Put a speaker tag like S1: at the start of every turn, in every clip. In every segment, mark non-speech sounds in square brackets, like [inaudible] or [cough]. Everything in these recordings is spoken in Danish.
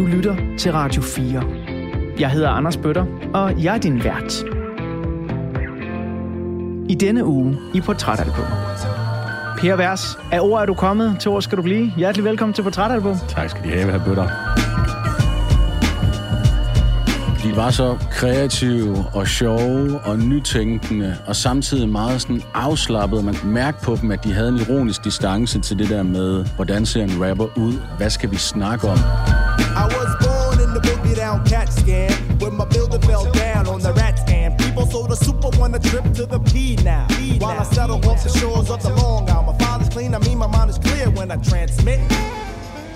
S1: Du lytter til Radio 4. Jeg hedder Anders Bøtter, og jeg er din vært. I denne uge i Portrætalbum. Per Vers, af ord er du kommet, til ord skal du blive. Hjertelig velkommen til Portrætalbum.
S2: Tak skal de have, herr bøtter. De var så kreative og sjove og nytænkende, og samtidig meget sådan afslappet. Man kunne mærke på dem, at de havde en ironisk distance til det der med, hvordan ser en rapper ud? Hvad skal vi snakke om? I was born in the boogie down cat scan, when my building fell down on the rat scan. People so the super want a trip to the P now. While I settle off the shores of the Long Island. My father's clean, I mean my mind is clear when I transmit.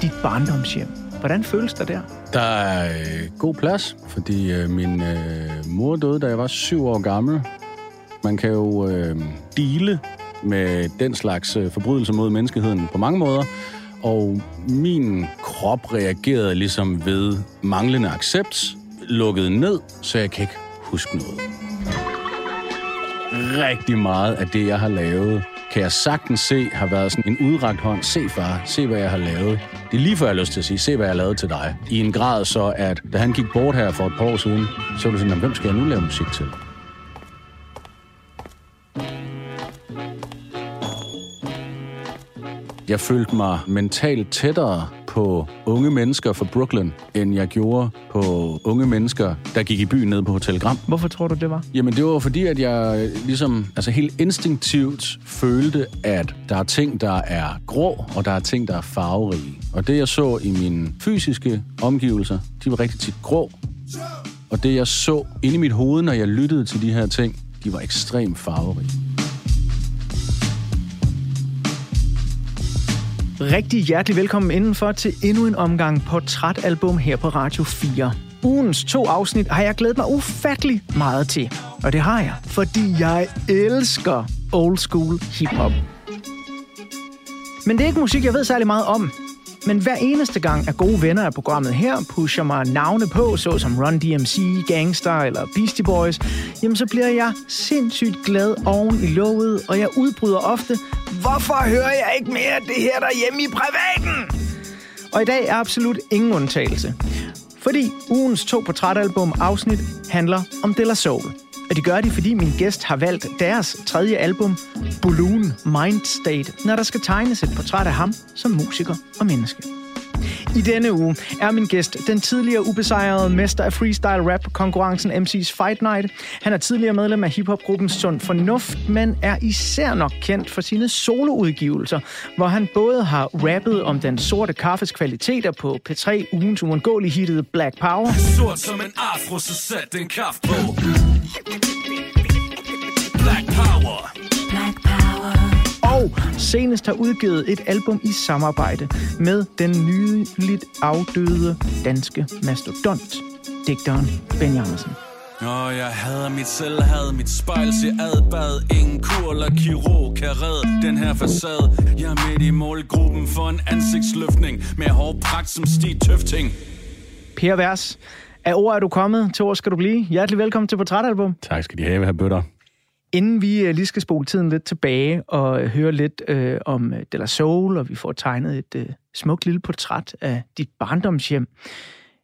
S1: Dit barndomshjem. Hvordan føles det der?
S2: Der er øh, god plads, fordi øh, min øh, mor døde, da jeg var syv år gammel. Man kan jo øh, dele med den slags øh, forbrydelser mod menneskeheden på mange måder. Og min krop reagerede ligesom ved manglende accept, lukkede ned, så jeg kan ikke huske noget. Rigtig meget af det, jeg har lavet, kan jeg sagtens se har været sådan en udragt hånd. Se far, se hvad jeg har lavet. Det er lige før jeg har lyst til at sige, se hvad jeg har lavet til dig. I en grad så, at da han gik bort her for et par år siden, så var det sådan, hvem skal jeg nu lave musik til? Jeg følte mig mentalt tættere på unge mennesker fra Brooklyn, end jeg gjorde på unge mennesker, der gik i byen nede på Hotel Gram.
S1: Hvorfor tror du, det var?
S2: Jamen, det var fordi, at jeg ligesom, altså helt instinktivt følte, at der er ting, der er grå, og der er ting, der er farverige. Og det, jeg så i mine fysiske omgivelser, de var rigtig tit grå. Og det, jeg så inde i mit hoved, når jeg lyttede til de her ting, de var ekstremt farverige.
S1: Rigtig hjertelig velkommen indenfor til endnu en omgang portrætalbum her på Radio 4. Ugens to afsnit har jeg glædet mig ufattelig meget til. Og det har jeg, fordi jeg elsker old school hiphop. Men det er ikke musik, jeg ved særlig meget om. Men hver eneste gang, at gode venner af programmet her pusher mig navne på, såsom Run DMC, Gangster eller Beastie Boys, jamen så bliver jeg sindssygt glad oven i låget, og jeg udbryder ofte, hvorfor hører jeg ikke mere af det her derhjemme i privaten? Og i dag er absolut ingen undtagelse. Fordi ugens to portrætalbum afsnit handler om De La Soul. Og det gør de, fordi min gæst har valgt deres tredje album, Balloon Mind State, når der skal tegnes et portræt af ham som musiker og menneske. I denne uge er min gæst den tidligere ubesejrede mester af freestyle rap konkurrencen MC's Fight Night. Han er tidligere medlem af hiphopgruppen Sund Fornuft, men er især nok kendt for sine soloudgivelser, hvor han både har rappet om den sorte kaffes kvaliteter på P3 ugens uundgåelige hittede Black Power. Sort som en afro, så sæt den kaffe på. Senest har udgivet et album i samarbejde med den nyligt afdøde danske mastodont, digteren Ben Andersen.
S3: Og jeg hader mit selv, had mit spejl, se adbad Ingen kur eller kirurg kan redde den her facade Jeg er midt i målgruppen for en ansigtsløftning Med hård pragt som Stig Tøfting
S1: Per Vers, af ord er du kommet, til ord skal du blive. Hjertelig velkommen til Portrætalbum.
S2: Tak skal de have, her bøtter.
S1: Inden vi øh, lige skal spole tiden lidt tilbage og øh, høre lidt øh, om øh, De La Soul, og vi får tegnet et øh, smukt lille portræt af dit barndomshjem.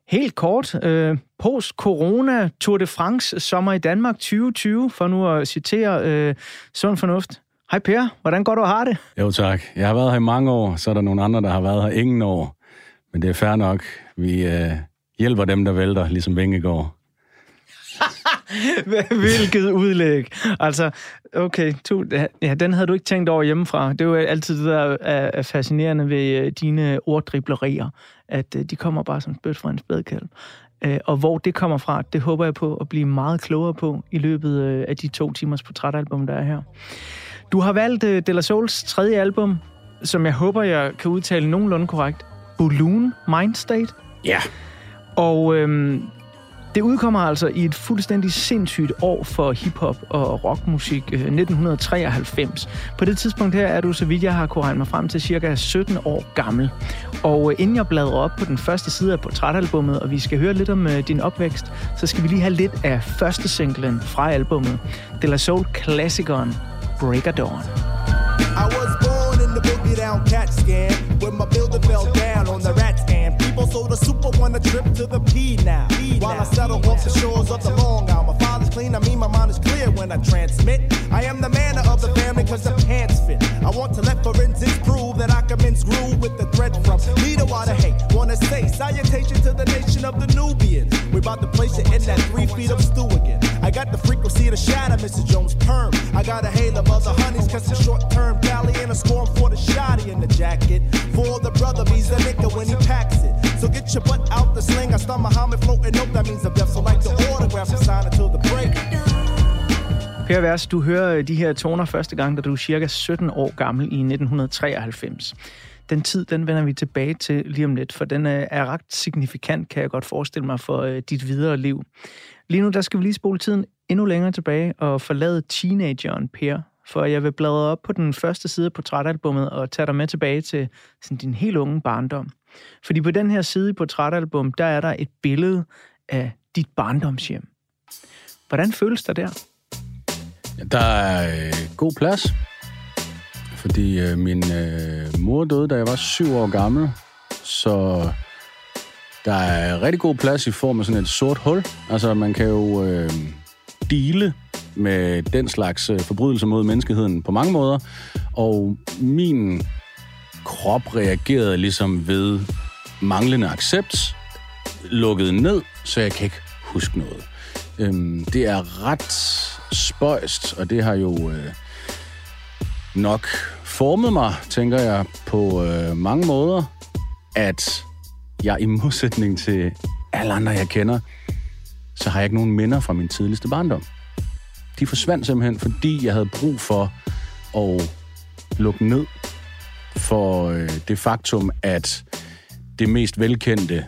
S1: Helt kort, øh, post-corona Tour de France sommer i Danmark 2020, for nu at citere øh, Sund Fornuft. Hej Per, hvordan går du og har det?
S2: Jo tak. Jeg har været her i mange år, så er der nogle andre, der har været her ingen år. Men det er fair nok. Vi øh, hjælper dem, der vælter, ligesom Vingegaard. [laughs]
S1: Hvilket udlæg. Altså, okay, to, ja, den havde du ikke tænkt over hjemmefra. Det er jo altid det, der er fascinerende ved øh, dine orddriblerier, at øh, de kommer bare som spødt fra en spædkald. Øh, og hvor det kommer fra, det håber jeg på at blive meget klogere på i løbet af de to timers portrætalbum, der er her. Du har valgt De La Souls tredje album, som jeg håber, jeg kan udtale nogenlunde korrekt. Balloon Mind State.
S2: Ja.
S1: Og øhm, det udkommer altså i et fuldstændig sindssygt år for hiphop og rockmusik, øh, 1993. På det tidspunkt her er du, så vidt jeg har kunne regne mig frem til, cirka 17 år gammel. Og øh, inden jeg bladrer op på den første side af portrætalbummet, og vi skal høre lidt om øh, din opvækst, så skal vi lige have lidt af første singlen fra albummet. De La Soul-klassikeren Breaker Dawn. I was born in the boogie down cat scan, when my building fell down on the rat scan. People sold a
S4: super one a trip to the P now. While I settle off the shores of the Long Island. My father's clean, I mean my mind is clear when I transmit. I am the man of the family cause the pants fit. I want to let forensics prove that I can mince groove with the thread from me to water hate. Wanna say salutation to the nation of the Nubians. We about to place it in that three feet of stew again. I got the frequency to shadow, Mrs. Jones perm. I got a hail of other honeys, cause it's short term valley and a scorn for the shoddy in the jacket. For the brother, he's the nigga when he packs it. So get your butt out the sling. I start Muhammad floating up, that means I'm deaf. So like the autograph I'm sign until the break.
S1: Per Vers, du hører øh, de her toner første gang, da du er cirka 17 år gammel i 1993. Den tid, den vender vi tilbage til lige om lidt, for den øh, er ret signifikant, kan jeg godt forestille mig, for øh, dit videre liv. Lige nu, der skal vi lige spole tiden endnu længere tilbage og forlade teenageren Per, for jeg vil bladre op på den første side af portrætalbummet og tage dig med tilbage til sådan, din helt unge barndom. Fordi på den her side i portrætalbum, der er der et billede af dit barndomshjem. Hvordan føles der der?
S2: Der er øh, god plads, fordi øh, min øh, mor døde, da jeg var syv år gammel, så der er rigtig god plads i form af sådan et sort hul. Altså, man kan jo øh, dele med den slags øh, forbrydelser mod menneskeheden på mange måder, og min krop reagerede ligesom ved manglende accept, lukket ned, så jeg kan ikke huske noget. Øhm, det er ret spøjst, og det har jo øh, nok formet mig, tænker jeg, på øh, mange måder, at jeg i modsætning til alle andre, jeg kender, så har jeg ikke nogen minder fra min tidligste barndom. De forsvandt simpelthen, fordi jeg havde brug for at lukke ned for øh, det faktum, at det mest velkendte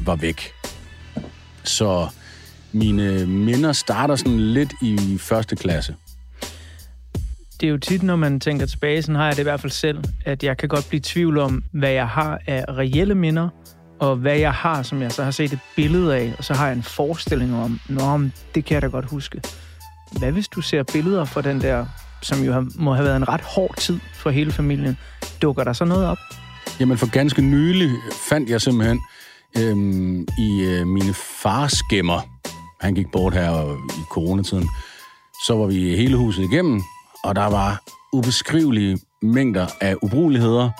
S2: var væk. Så mine minder starter sådan lidt i første klasse.
S1: Det er jo tit, når man tænker tilbage, sådan har jeg det i hvert fald selv, at jeg kan godt blive i tvivl om, hvad jeg har af reelle minder, og hvad jeg har, som jeg så har set et billede af, og så har jeg en forestilling om, nå, det kan jeg da godt huske. Hvad hvis du ser billeder fra den der, som jo må have været en ret hård tid for hele familien, dukker der så noget op?
S2: Jamen for ganske nylig fandt jeg simpelthen øhm, i øh, mine fars gemmer, han gik bort her i coronatiden, så var vi hele huset igennem, og der var ubeskrivelige mængder af ubrugeligheder,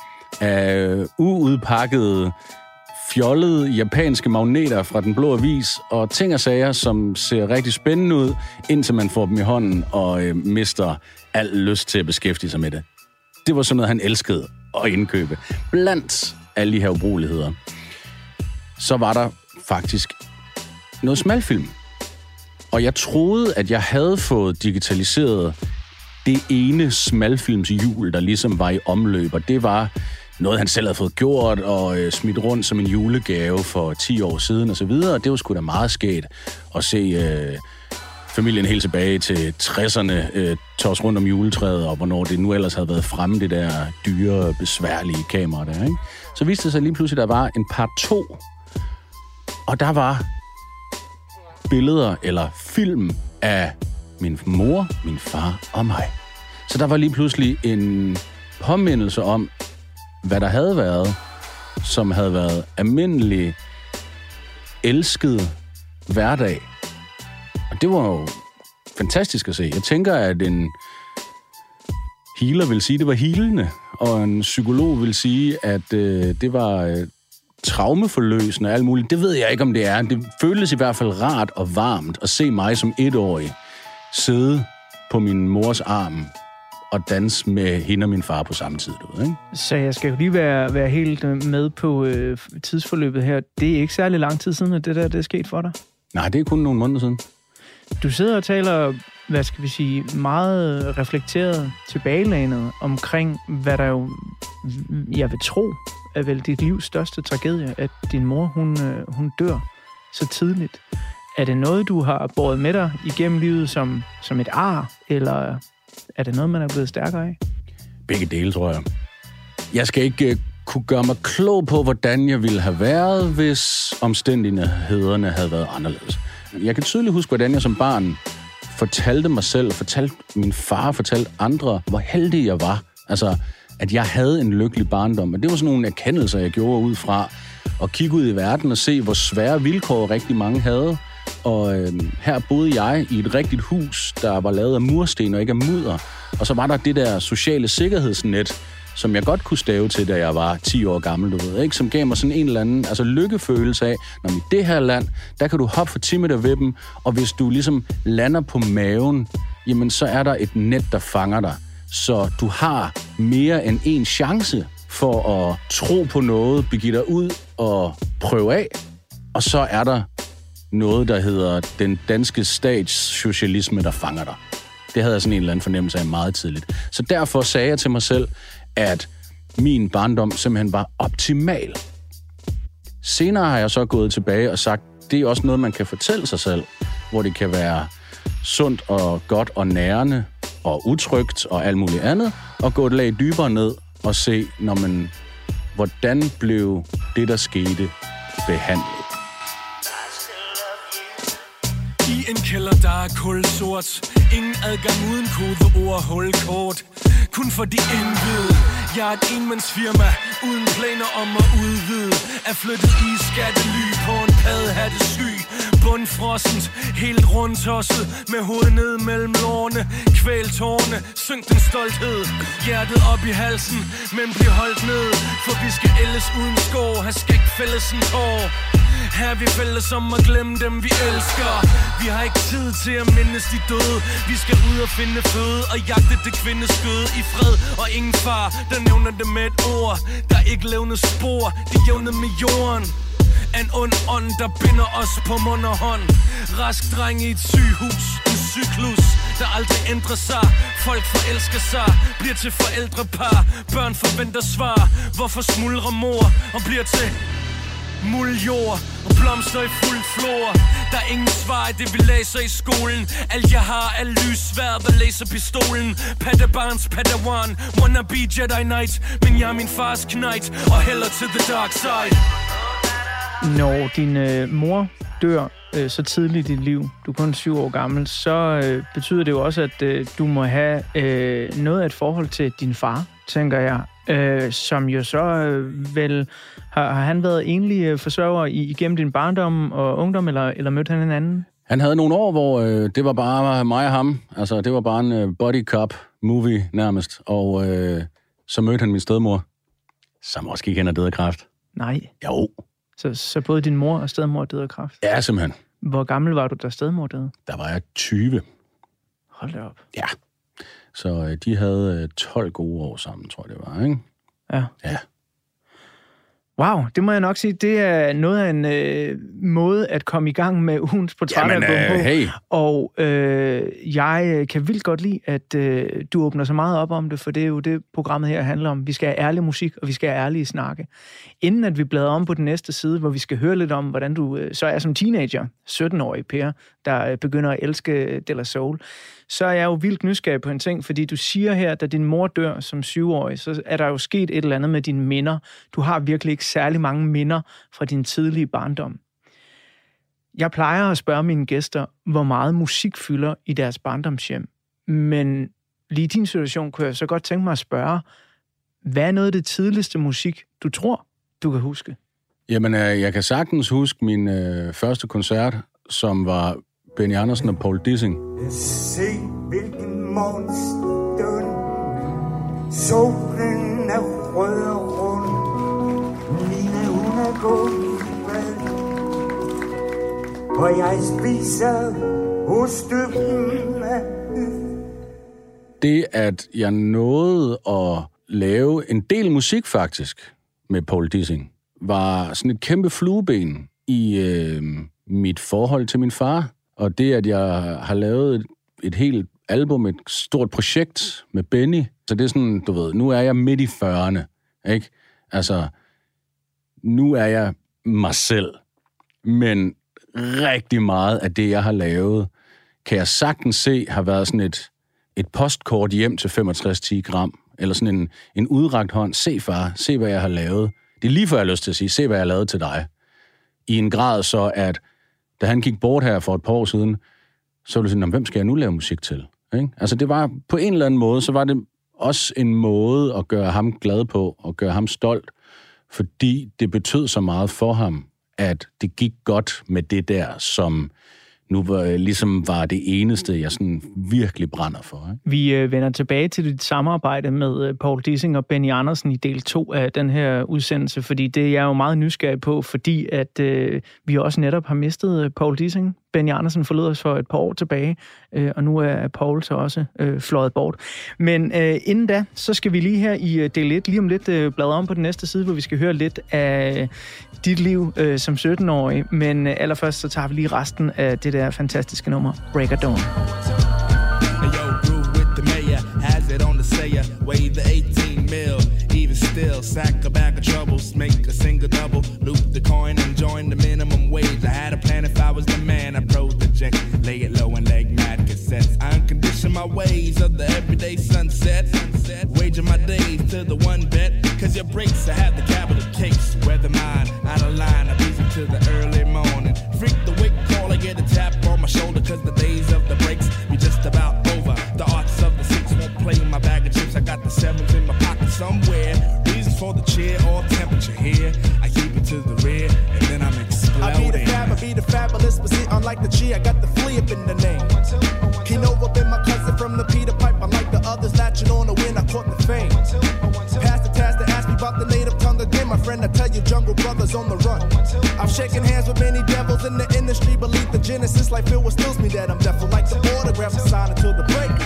S2: af øh, uudpakkede, fjollede japanske magneter fra den blå avis, og ting og sager, som ser rigtig spændende ud, indtil man får dem i hånden og øh, mister al lyst til at beskæftige sig med det. Det var sådan noget, han elskede at indkøbe. Blandt alle de her ubrugeligheder, så var der faktisk noget smalfilm. Og jeg troede, at jeg havde fået digitaliseret det ene smalfilmshjul, der ligesom var i omløb, og det var noget, han selv havde fået gjort og øh, smidt rundt som en julegave for 10 år siden og så videre. Og det var sgu da meget sket at se øh, familien helt tilbage til 60'erne øh, tos rundt om juletræet, og hvornår det nu ellers havde været fremme, det der dyre, besværlige kamera der, ikke? Så viste det sig lige pludselig, at der var en par to, og der var billeder eller film af min mor, min far og mig. Så der var lige pludselig en påmindelse om, hvad der havde været, som havde været almindelig elsket hverdag. Og det var jo fantastisk at se. Jeg tænker, at en healer vil sige, at det var healende, og en psykolog vil sige, at øh, det var øh, traumeforløsende og alt muligt. Det ved jeg ikke, om det er. Det føltes i hvert fald rart og varmt at se mig som etårig sidde på min mors arm og danse med hende og min far på samme tid. Du ved, ikke?
S1: Så jeg skal jo lige være, være helt øh, med på øh, tidsforløbet her. Det er ikke særlig lang tid siden, at det der det er sket for dig.
S2: Nej, det er kun nogle måneder siden.
S1: Du sidder og taler, hvad skal vi sige, meget reflekteret tilbagelænet omkring, hvad der jo, jeg vil tro, er vel dit livs største tragedie, at din mor, hun, øh, hun dør så tidligt. Er det noget, du har båret med dig igennem livet som, som et ar, eller er det noget, man er blevet stærkere af?
S2: Begge dele, tror jeg. Jeg skal ikke øh, kunne gøre mig klog på, hvordan jeg ville have været, hvis omstændighederne havde været anderledes. Jeg kan tydeligt huske, hvordan jeg som barn fortalte mig selv, og fortalte min far, fortalte andre, hvor heldig jeg var. Altså, at jeg havde en lykkelig barndom. Og det var sådan nogle erkendelser, jeg gjorde ud fra at kigge ud i verden og se, hvor svære vilkår rigtig mange havde. Og øh, her boede jeg i et rigtigt hus, der var lavet af mursten og ikke af mudder. Og så var der det der sociale sikkerhedsnet, som jeg godt kunne stave til, da jeg var 10 år gammel, du ved, ikke? som gav mig sådan en eller anden altså lykkefølelse af, når i det her land, der kan du hoppe for 10 meter ved dem, og hvis du ligesom lander på maven, jamen så er der et net, der fanger dig. Så du har mere end en chance for at tro på noget, begive dig ud og prøve af. Og så er der noget, der hedder den danske statssocialisme, der fanger dig. Det havde jeg sådan en eller anden fornemmelse af meget tidligt. Så derfor sagde jeg til mig selv, at min barndom simpelthen var optimal. Senere har jeg så gået tilbage og sagt, det er også noget, man kan fortælle sig selv, hvor det kan være sundt og godt og nærende og utrygt og alt muligt andet, og gå et lag dybere ned og se, når man, hvordan blev det, der skete, behandlet.
S3: I en kælder, der er kulsort Ingen adgang uden kodeord hulkort. Kun for de indvidede Jeg er et enmandsfirma Uden planer om at udvide. Er flyttet i skattely på en padhatte syg Bundfrossent, helt rundtosset Med hovedet ned mellem lårene. Kvæl tårne, synk den stolthed. Hjertet op i halsen, men bliv holdt ned. For vi skal ældes uden skår Har skægt fælles en tår. Her er vi fælles om at glemme dem, vi elsker. Vi har ikke tid til at mindes de døde vi skal ud og finde føde Og jagte det kvindeskød i fred. Og ingen far, der nævner det med et ord. Der er ikke levende spor De jævnet med jorden. En ond ånd, der binder os på mund og hånd. Rask dreng i et sygehus En cyklus, der aldrig ændrer sig. Folk forelsker sig Bliver til forældrepar. Børn forventer svar. Hvorfor smuldrer mor Og bliver til muljord og blomster i fuld flor. Der er ingen svar i det vi læser i skolen. Alt jeg har er lysværd der læser pistolen. Padabans, Padawan Wanna be Jedi Knight. Men jeg er min fars knight Og heller til the dark side.
S1: Når din øh, mor dør øh, så tidligt i dit liv, du er kun syv år gammel, så øh, betyder det jo også, at øh, du må have øh, noget af et forhold til din far, tænker jeg, øh, som jo så øh, vel... Har, har han været enlig øh, forsørger i, igennem din barndom og ungdom, eller, eller mødte han en anden?
S2: Han havde nogle år, hvor øh, det var bare mig og ham. Altså, det var bare en øh, body cop movie nærmest. Og øh, så mødte han min stedmor, som også gik hen og døde af kræft.
S1: Nej.
S2: Jo.
S1: Så, så både din mor og stedmor døde af kræft?
S2: Ja, simpelthen.
S1: Hvor gammel var du, da stedmor døde?
S2: Der var jeg 20.
S1: Hold da op.
S2: Ja. Så øh, de havde øh, 12 gode år sammen, tror jeg det var, ikke?
S1: Ja.
S2: Ja.
S1: Wow, det må jeg nok sige, det er noget af en øh, måde at komme i gang med ugens portrætalbum
S2: Jamen,
S1: på.
S2: øh, hey.
S1: Og øh, jeg kan vildt godt lide, at øh, du åbner så meget op om det, for det er jo det, programmet her handler om. Vi skal have ærlig musik, og vi skal have ærlige snakke. Inden at vi bladrer om på den næste side, hvor vi skal høre lidt om, hvordan du øh, så er som teenager, 17-årig Per, der øh, begynder at elske De La Soul, så er jeg jo vildt nysgerrig på en ting, fordi du siger her, da din mor dør som syvårig, så er der jo sket et eller andet med dine minder. Du har virkelig ikke særlig mange minder fra din tidlige barndom. Jeg plejer at spørge mine gæster, hvor meget musik fylder i deres barndomshjem. Men lige i din situation kunne jeg så godt tænke mig at spørge, hvad er noget af det tidligste musik, du tror, du kan huske?
S2: Jamen, øh, jeg kan sagtens huske min øh, første koncert, som var Benny Andersen og Paul Dissing.
S5: Se hvilken morgenstund Solen er rød og rund Mine hun er gået i bad Og jeg spiser hos
S2: Det, at jeg nåede at lave en del musik faktisk med Paul Dissing, var sådan et kæmpe flueben i øh, mit forhold til min far. Og det, at jeg har lavet et, et helt album, et stort projekt med Benny. Så det er sådan, du ved, nu er jeg midt i 40'erne, ikke? Altså, nu er jeg mig selv. Men rigtig meget af det, jeg har lavet, kan jeg sagtens se har været sådan et, et postkort hjem til 65-10 gram. Eller sådan en, en udragt hånd. Se far, se hvad jeg har lavet. Det er lige før jeg har lyst til at sige, se hvad jeg har lavet til dig. I en grad så, at da han gik bort her for et par år siden, så ville jeg sådan, hvem skal jeg nu lave musik til? Ikke? Altså det var på en eller anden måde, så var det også en måde at gøre ham glad på, og gøre ham stolt, fordi det betød så meget for ham, at det gik godt med det der, som nu var, øh, ligesom var det eneste, jeg sådan virkelig brænder for. Ikke?
S1: Vi øh, vender tilbage til dit samarbejde med øh, Paul Dissing og Benny Andersen i del 2 af den her udsendelse, fordi det er jeg jo meget nysgerrig på, fordi at øh, vi også netop har mistet øh, Paul Dissing. Benny Andersen forlod os for et par år tilbage, øh, og nu er Paul så også øh, fløjet bort. Men øh, inden da, så skal vi lige her i øh, del 1, lige om lidt øh, bladre om på den næste side, hvor vi skal høre lidt af dit liv øh, som 17-årig. Men øh, allerførst så tager vi lige resten af det der fantastiske nummer, Break a Dawn. The 18 mil, even still, sack a bag of troubles, make a single double, loop the coin and my ways of the everyday sunset, sunset. waging my days to the one bet, cause your breaks, I have the capital cakes, weather mine, out of line, I beat to the early morning. Freak the wake call, I get a tap on my shoulder, cause the days of the breaks be just about over. The arts of the six won't play in my bag of chips, I got the sevens in my pocket somewhere. Reasons for the cheer or temperature here, I keep it to the rear, and then I'm exploding. I be the fab, I be the fabulous, but see, unlike the G, I got the flea up in the name. On the run. I've shaken hands with many devils in the industry, believe the genesis, like Phil was stills me that I'm deaf, like the autograph, I sign until the break.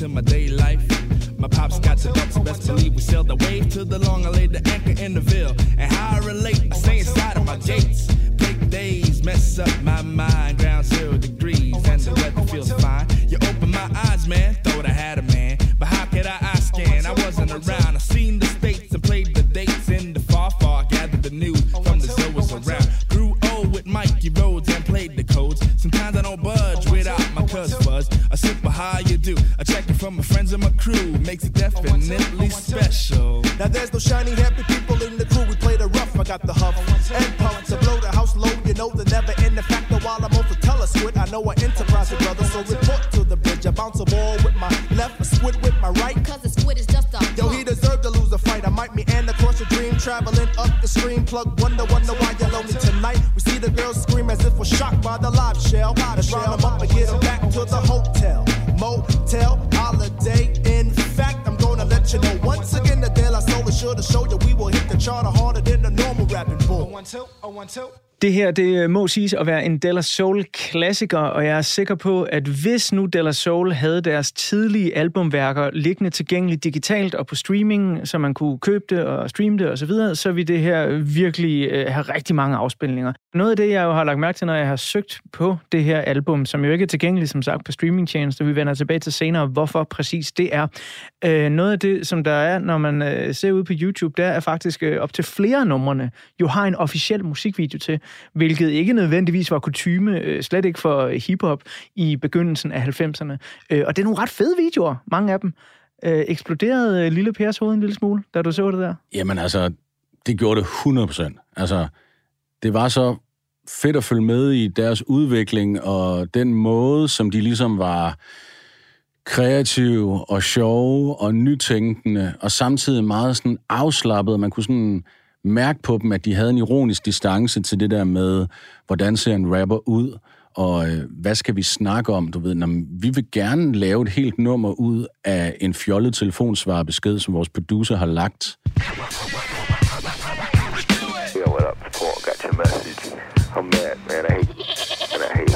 S1: Into my day life. My pops got the ducks, best believe we sailed the wave to the long. I laid the anchor in the ville. And how I relate, I stay inside of my gates. Break days, mess up my mind. Do. A checking from my friends and my crew makes it definitely special. Now there's no shiny happy people in the crew. We play the rough. I got the huff and puff to blow the house low. You know the never end the factor while I'm over telesquid. I know I enterprise with brothers, so report to the bridge. I bounce a ball with my left, a squid with my right.
S6: Cause the squid is just a
S1: Yo, he deserved to lose a fight. I might meander across your dream, traveling up the stream. Plug wonder, wonder why you're lonely tonight. We see the girls scream as if we're shocked by the live shell. Let's round them up and get them back to the hotel, charter harder than the normal rapping bull. Det her, det må siges at være en Della Soul-klassiker, og jeg er sikker på, at hvis nu Della Soul havde deres tidlige albumværker liggende tilgængeligt digitalt og på streaming, så man kunne købe det og streame det osv., så, så ville det her virkelig øh, have rigtig mange afspilninger. Noget af det, jeg jo har lagt mærke til, når jeg har søgt på det her album, som jo ikke er tilgængeligt, som sagt, på streamingtjenester, vi vender tilbage til senere, hvorfor præcis det er. Øh, noget af det, som der er, når man øh, ser ud på YouTube, der er faktisk øh, op til flere numrene, jo har en officiel musikvideo til, hvilket ikke nødvendigvis var kutyme, øh, slet ikke for hiphop i begyndelsen af 90'erne. Øh, og det er nogle ret fede videoer, mange af dem. Øh, eksploderede øh, Lille Pers hoved en lille smule, da du så det der?
S2: Jamen altså, det gjorde det 100%. Altså, det var så fedt at følge med i deres udvikling, og den måde, som de ligesom var kreative og sjove og nytænkende, og samtidig meget sådan afslappet. Man kunne sådan mærke på dem, at de havde en ironisk distance til det der med, hvordan ser en rapper ud, og øh, hvad skal vi snakke om? Du ved, når vi vil gerne lave et helt nummer ud af en fjollet telefonsvarbesked, som vores producer har lagt.
S7: Message. I'm mad, man. I hate and I hate.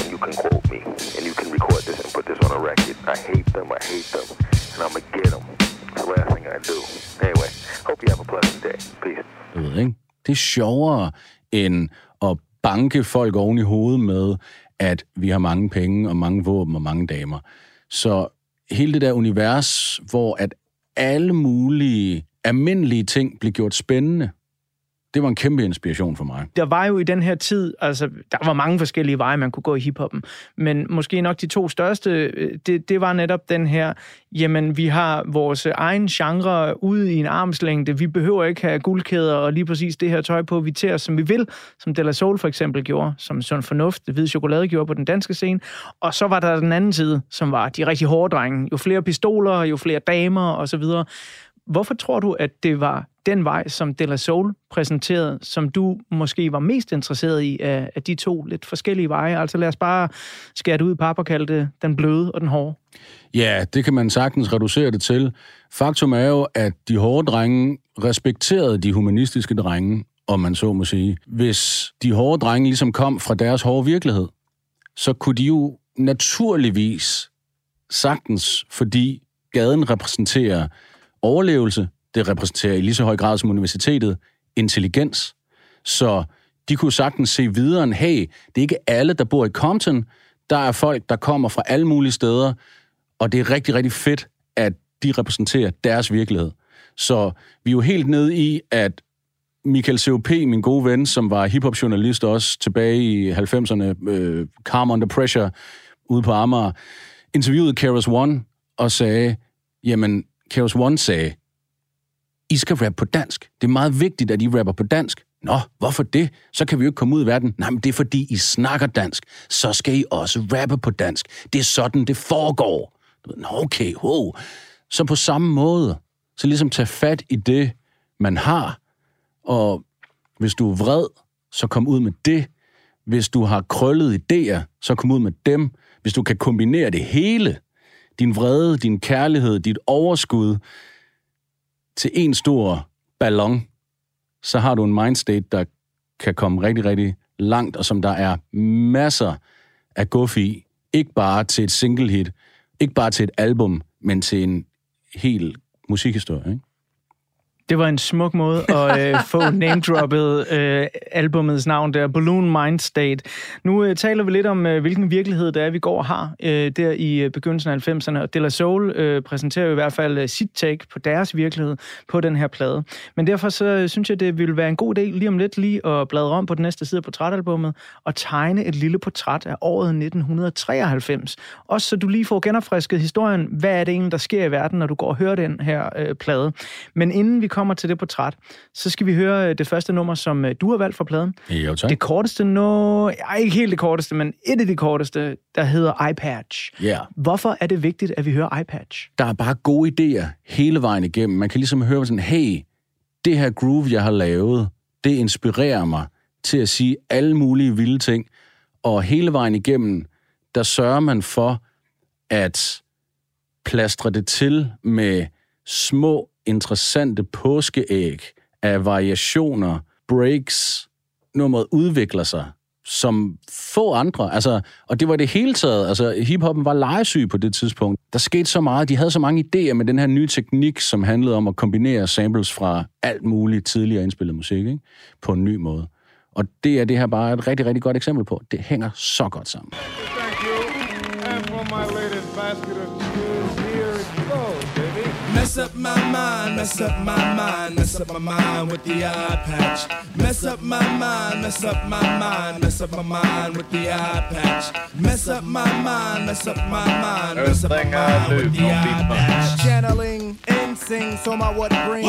S7: And you can quote me, and you can record this and put this on a record. I hate them. I hate them, and I'ma get them. It's the last thing I do. Anyway, hope you have a pleasant day. Peace.
S2: Ved, ikke? Det er sjovere end at banke folk oven i hovedet med, at vi har mange penge og mange våben og mange damer. Så hele det der univers, hvor at alle mulige almindelige ting bliver gjort spændende, det var en kæmpe inspiration for mig.
S1: Der var jo i den her tid, altså der var mange forskellige veje, man kunne gå i hiphoppen, men måske nok de to største, øh, det, det var netop den her, jamen vi har vores egen genre ude i en armslængde, vi behøver ikke have guldkæder og lige præcis det her tøj på, vi tager som vi vil, som De La Soul for eksempel gjorde, som Sund Fornuft, Hvid chokolade gjorde på den danske scene, og så var der den anden side, som var de rigtig hårde drenge, jo flere pistoler, jo flere damer og så videre. Hvorfor tror du, at det var den vej, som De La Soul præsenterede, som du måske var mest interesseret i af, af de to lidt forskellige veje? Altså lad os bare skære det ud i pap og kalde det den bløde og den hårde.
S2: Ja, det kan man sagtens reducere det til. Faktum er jo, at de hårde drenge respekterede de humanistiske drenge, om man så må sige. Hvis de hårde drenge ligesom kom fra deres hårde virkelighed, så kunne de jo naturligvis sagtens, fordi gaden repræsenterer overlevelse, det repræsenterer i lige så høj grad som universitetet intelligens. Så de kunne sagtens se videre end, hey, det er ikke alle, der bor i Compton. Der er folk, der kommer fra alle mulige steder, og det er rigtig, rigtig fedt, at de repræsenterer deres virkelighed. Så vi er jo helt nede i, at Michael C.O.P., min gode ven, som var hiphop-journalist også tilbage i 90'erne, øh, Calm Under Pressure, ude på Amager, interviewede Keras One og sagde, jamen, Keras One sagde, i skal rappe på dansk. Det er meget vigtigt, at I rapper på dansk. Nå, hvorfor det? Så kan vi jo ikke komme ud i verden. Nej, men det er fordi, I snakker dansk. Så skal I også rappe på dansk. Det er sådan, det foregår. Nå, okay, wow. Så på samme måde, så ligesom tage fat i det, man har, og hvis du er vred, så kom ud med det. Hvis du har krøllet idéer, så kom ud med dem. Hvis du kan kombinere det hele, din vrede, din kærlighed, dit overskud, til en stor ballon, så har du en mindstate, der kan komme rigtig, rigtig langt, og som der er masser af guff i. Ikke bare til et single hit, ikke bare til et album, men til en hel musikhistorie. Ikke?
S1: Det var en smuk måde at øh, [laughs] få name-droppet øh, albumets navn der, Balloon Mind State. Nu øh, taler vi lidt om, øh, hvilken virkelighed det er, vi går og har øh, der i øh, begyndelsen af 90'erne. Og De La Soul øh, præsenterer jo i hvert fald øh, sit take på deres virkelighed på den her plade. Men derfor så øh, synes jeg, det ville være en god idé lige om lidt lige at bladre om på den næste side af portrætalbummet og tegne et lille portræt af året 1993. Også så du lige får genopfrisket historien. Hvad er det egentlig, der sker i verden, når du går og hører den her øh, plade? Men inden vi kommer til det portræt, så skal vi høre øh, det første nummer, som øh, du har valgt for pladen.
S2: Jo, tak.
S1: Det korteste no... Ej, ikke helt det korteste, men et af de korteste, der hedder iPatch.
S2: Ja.
S1: Hvorfor er det vigtigt, at vi hører iPatch?
S2: der er bare gode idéer hele vejen igennem. Man kan ligesom høre sådan, hey, det her groove, jeg har lavet, det inspirerer mig til at sige alle mulige vilde ting. Og hele vejen igennem, der sørger man for at plastre det til med små, interessante påskeæg af variationer, breaks. Nummeret udvikler sig som få andre. Altså, og det var det hele taget. Altså, hiphoppen var legesyg på det tidspunkt. Der skete så meget. De havde så mange idéer med den her nye teknik, som handlede om at kombinere samples fra alt muligt tidligere indspillet musik ikke? på en ny måde. Og det er det her bare et rigtig, rigtig godt eksempel på. Det hænger så godt sammen.
S8: Up my mind, mess up my mind, mess up my mind with the eye patch. Mess up my mind, mess up my mind, mess up my mind with the eye patch. Mess up my mind, mess up my mind, mess up my mind with the eye patch.
S4: channeling and sing so my what brings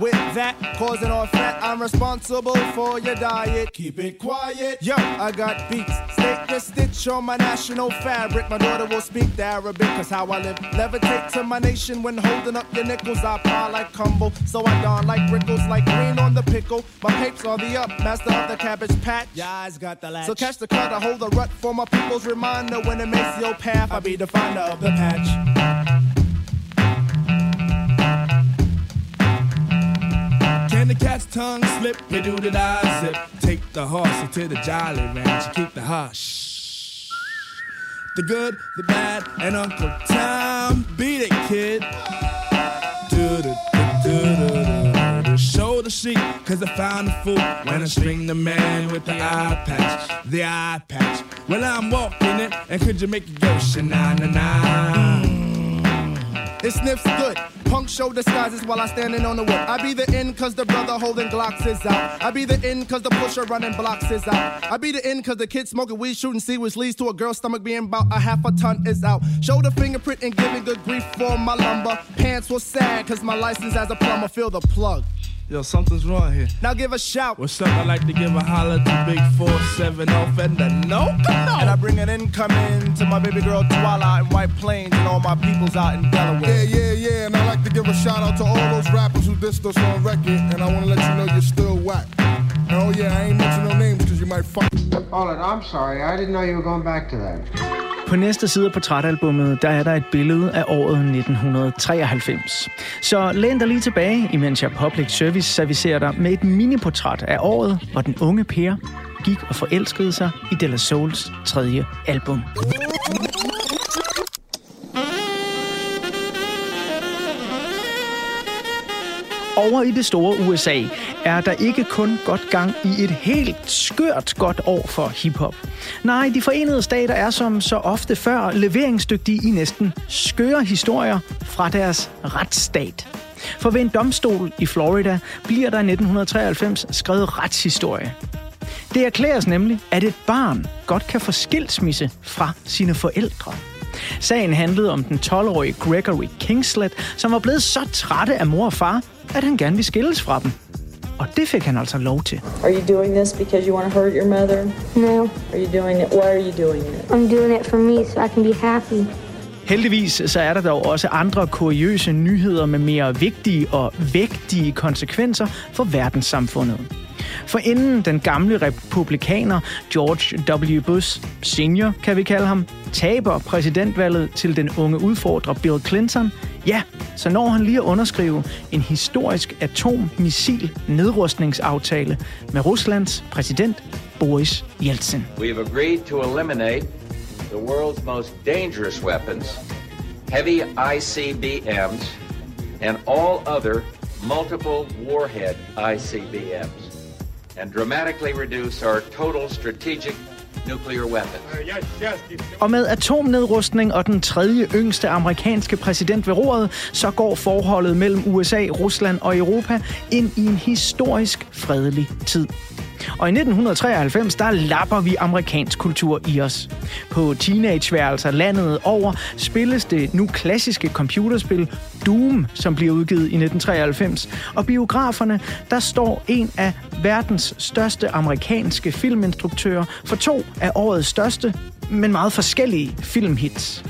S4: with that causing all fat i'm responsible for your diet
S8: Keep it quiet.
S4: Yo, I got beats, Stick the stitch on my national fabric. My daughter will speak the Arabic, cause how I live. Levitate to my nation when holding up your nickels. I pile like Cumble, so I don like Rickles, like green on the pickle. My papes on the up, master of the cabbage patch.
S8: Your eyes got the latch.
S4: So catch the cut, I hold the rut for my people's reminder. When it makes your path, I be the finder of the patch.
S8: The cat's tongue slip? You do the die zip. Take the horse to the jolly ranch. Keep the hush. The good, the bad, and Uncle Tom. Beat it, kid. Do the do the do show the sheep, cause I found the fool when I string the man with the eye patch, the eye patch. Well, I'm walking it, and could you make it go sha na na na? It sniffs good. Punk show disguises while I standing on the whip. I be the in cause the brother holding Glocks is out. I be the in cause the pusher running blocks is out. I be the in cause the kid smoking weed shooting see which leads to a girl's stomach being about a half a ton is out. Show the fingerprint and giving good grief for my lumber. Pants was sad cause my license as a plumber feel the plug. Yo, something's wrong here. Now give a shout. What's up? I like to give a holler to Big Four Seven off and the no And I bring an incoming to my baby girl Twilight in White Plains and all my peoples out in Delaware.
S9: Yeah, yeah, yeah. And I like to give a shout out to all those rappers who dissed us on record. And I want to let you know you're still whack. Oh yeah, I ain't mention no names because you might fuck.
S10: Hold it, I'm sorry. I didn't know you were going back to that.
S1: På næste side af portrætalbummet, der er der et billede af året 1993. Så læn dig lige tilbage, imens jeg public service servicerer dig med et miniportræt af året, hvor den unge Per gik og forelskede sig i De La Souls tredje album. Over i det store USA er der ikke kun godt gang i et helt skørt godt år for hiphop. Nej, de forenede stater er som så ofte før leveringsdygtige i næsten skøre historier fra deres retsstat. For ved en domstol i Florida bliver der i 1993 skrevet retshistorie. Det erklæres nemlig, at et barn godt kan få skilsmisse fra sine forældre. Sagen handlede om den 12-årige Gregory Kingslet, som var blevet så træt af mor og far, at han gerne ville skilles fra dem. Og det fik han altså lov til.
S11: Are you doing this because you want to hurt your mother?
S12: No.
S11: Are you doing it? Why are you doing it?
S12: I'm doing it for me so I can be happy.
S1: Heldigvis så er der dog også andre kuriøse nyheder med mere vigtige og vægtige konsekvenser for verdenssamfundet. For inden den gamle republikaner George W. Bush senior, kan vi kalde ham, taber præsidentvalget til den unge udfordrer Bill Clinton, ja, så når han lige at underskrive en historisk atommissil nedrustningsaftale med Ruslands præsident Boris Yeltsin.
S13: We have agreed to eliminate the world's most dangerous weapons, heavy ICBMs, and all other multiple warhead ICBMs, and dramatically reduce our total strategic nuclear weapons.
S1: Og med atomnedrustning og den tredje yngste amerikanske præsident ved roret, så går forholdet mellem USA, Rusland og Europa ind i en historisk fredelig tid. Og i 1993, der lapper vi amerikansk kultur i os. På teenageværelser landet over spilles det nu klassiske computerspil Doom, som bliver udgivet i 1993. Og biograferne, der står en af verdens største amerikanske filminstruktører for to af årets største, men meget forskellige filmhits.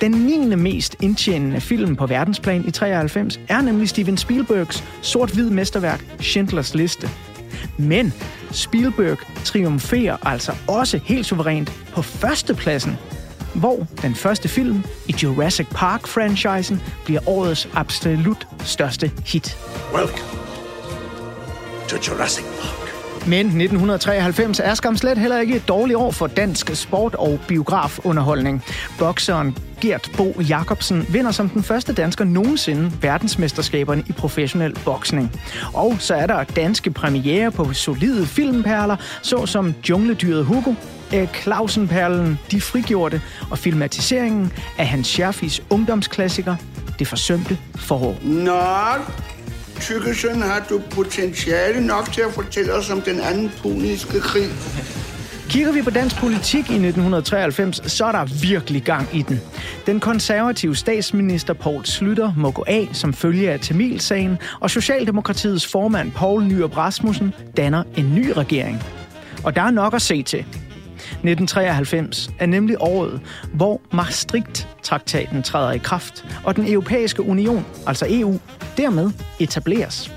S1: Den 9. mest indtjenende film på verdensplan i 93 er nemlig Steven Spielbergs sort-hvid mesterværk Schindlers Liste. Men Spielberg triumferer altså også helt suverænt på førstepladsen, hvor den første film i Jurassic Park-franchisen bliver årets absolut største hit.
S14: Welcome to Jurassic Park.
S1: Men 1993 er skam slet heller ikke et dårligt år for dansk sport og biografunderholdning. Bokseren Gert Bo Jacobsen vinder som den første dansker nogensinde verdensmesterskaberne i professionel boksning. Og så er der danske premiere på solide filmperler, såsom Jungledyret Hugo, Clausenperlen, De Frigjorte og filmatiseringen af Hans Scherfis ungdomsklassiker Det forsømte forår.
S15: Nå, Tykkesen, har du potentiale nok til at fortælle os om den anden puniske krig?
S1: Kigger vi på dansk politik i 1993, så er der virkelig gang i den. Den konservative statsminister Poul Slytter må gå af som følge af Tamilsagen, og Socialdemokratiets formand Poul Nyrup Rasmussen danner en ny regering. Og der er nok at se til. 1993 er nemlig året, hvor Maastricht-traktaten træder i kraft, og den europæiske union, altså EU, dermed etableres.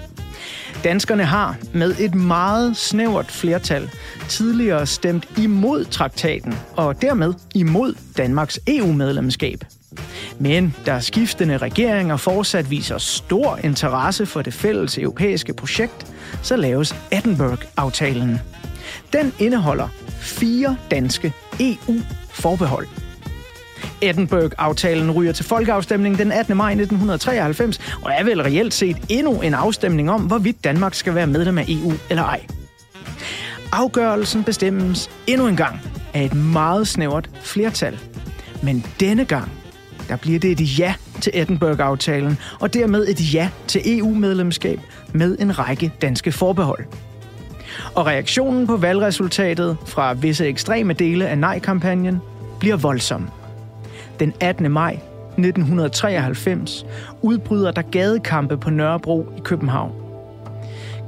S1: Danskerne har med et meget snævert flertal tidligere stemt imod traktaten, og dermed imod Danmarks EU-medlemskab. Men da skiftende regeringer fortsat viser stor interesse for det fælles europæiske projekt, så laves Edinburgh-aftalen. Den indeholder fire danske EU-forbehold. Edinburgh-aftalen ryger til folkeafstemning den 18. maj 1993, og er vel reelt set endnu en afstemning om, hvorvidt Danmark skal være medlem af EU eller ej. Afgørelsen bestemmes endnu en gang af et meget snævert flertal. Men denne gang, der bliver det et ja til Edinburgh-aftalen, og dermed et ja til EU-medlemskab med en række danske forbehold. Og reaktionen på valgresultatet fra visse ekstreme dele af nej-kampagnen bliver voldsom. Den 18. maj 1993 udbryder der gadekampe på Nørrebro i København.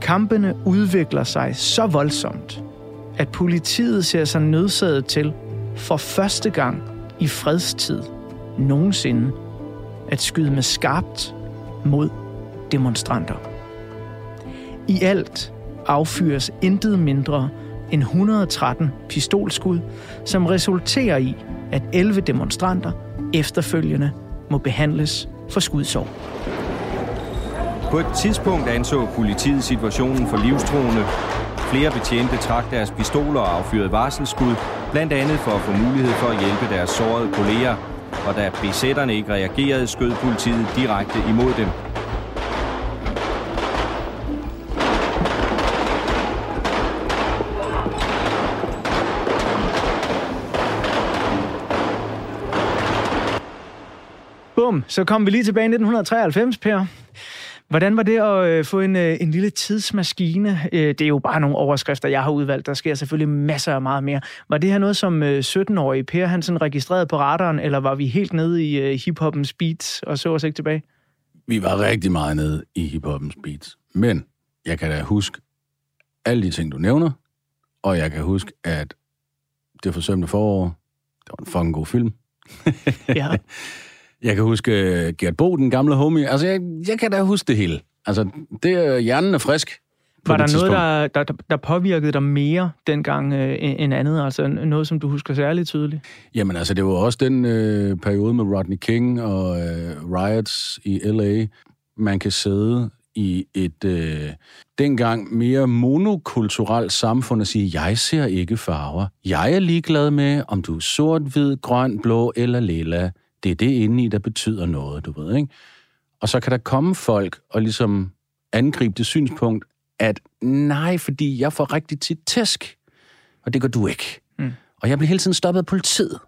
S1: Kampene udvikler sig så voldsomt, at politiet ser sig nødsaget til for første gang i fredstid nogensinde at skyde med skarpt mod demonstranter. I alt affyres intet mindre end 113 pistolskud, som resulterer i, at 11 demonstranter efterfølgende må behandles for skudsår.
S16: På et tidspunkt anså politiet situationen for livstruende. Flere betjente trak deres pistoler og affyrede varselsskud, blandt andet for at få mulighed for at hjælpe deres sårede kolleger. Og da besætterne ikke reagerede, skød politiet direkte imod dem.
S1: Bum, så kom vi lige tilbage i 1993, Per. Hvordan var det at øh, få en, øh, en lille tidsmaskine? Øh, det er jo bare nogle overskrifter, jeg har udvalgt. Der sker selvfølgelig masser af meget mere. Var det her noget, som 17-årig Per han sådan registrerede på radaren, eller var vi helt nede i hiphoppens beats og så os ikke tilbage?
S2: Vi var rigtig meget nede i hiphoppens beats. Men jeg kan da huske alle de ting, du nævner, og jeg kan huske, at det forsømte forår, det var en fucking god film.
S1: ja. [laughs]
S2: Jeg kan huske uh, Gert Bo, den gamle homie. Altså, jeg, jeg kan da huske det hele. Altså, det, hjernen er frisk.
S1: Var der noget, der, der, der påvirkede dig mere dengang øh, end andet? Altså noget, som du husker særligt tydeligt?
S2: Jamen altså, det var også den øh, periode med Rodney King og øh, riots i L.A. Man kan sidde i et øh, dengang mere monokulturelt samfund og sige, jeg ser ikke farver. Jeg er ligeglad med, om du er sort, hvid, grøn, blå eller lilla. Det er det inde i, der betyder noget, du ved, ikke? Og så kan der komme folk og ligesom angribe det synspunkt, at nej, fordi jeg får rigtig tit tæsk, og det gør du ikke. Mm. Og jeg bliver hele tiden stoppet af politiet,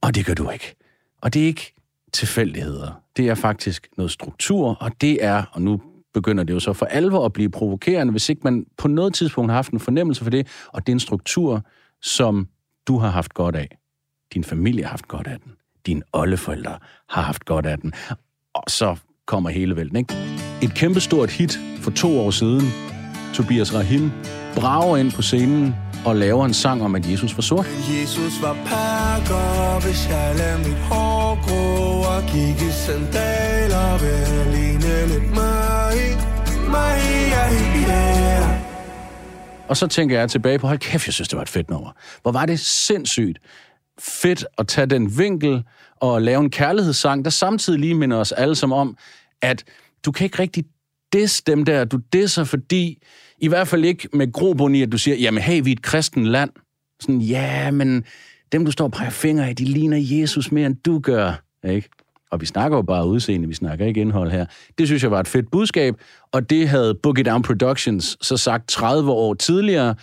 S2: og det gør du ikke. Og det er ikke tilfældigheder. Det er faktisk noget struktur, og det er, og nu begynder det jo så for alvor at blive provokerende, hvis ikke man på noget tidspunkt har haft en fornemmelse for det, og det er en struktur, som du har haft godt af. Din familie har haft godt af den dine oldeforældre har haft godt af den. Og så kommer hele vælten, ikke? Et kæmpestort hit for to år siden. Tobias Rahim brager ind på scenen og laver en sang om, at Jesus var sort.
S17: Jesus var pakker, hvis jeg lader mit hår grå og gik i sandaler, vil ligne lidt mig, mig, yeah.
S2: Og så tænker jeg tilbage på, hold kæft, jeg synes, det var et fedt nummer. Hvor var det sindssygt, fedt at tage den vinkel og lave en kærlighedssang, der samtidig lige minder os alle som om, at du kan ikke rigtig diss dem der. Du disser, fordi i hvert fald ikke med grobund i, at du siger, jamen hey, vi er et kristen land. Sådan, ja, men dem, du står og peger fingre af, de ligner Jesus mere, end du gør. Ikke? Og vi snakker jo bare udseende, vi snakker ikke indhold her. Det synes jeg var et fedt budskab, og det havde Boogie Down Productions så sagt 30 år tidligere,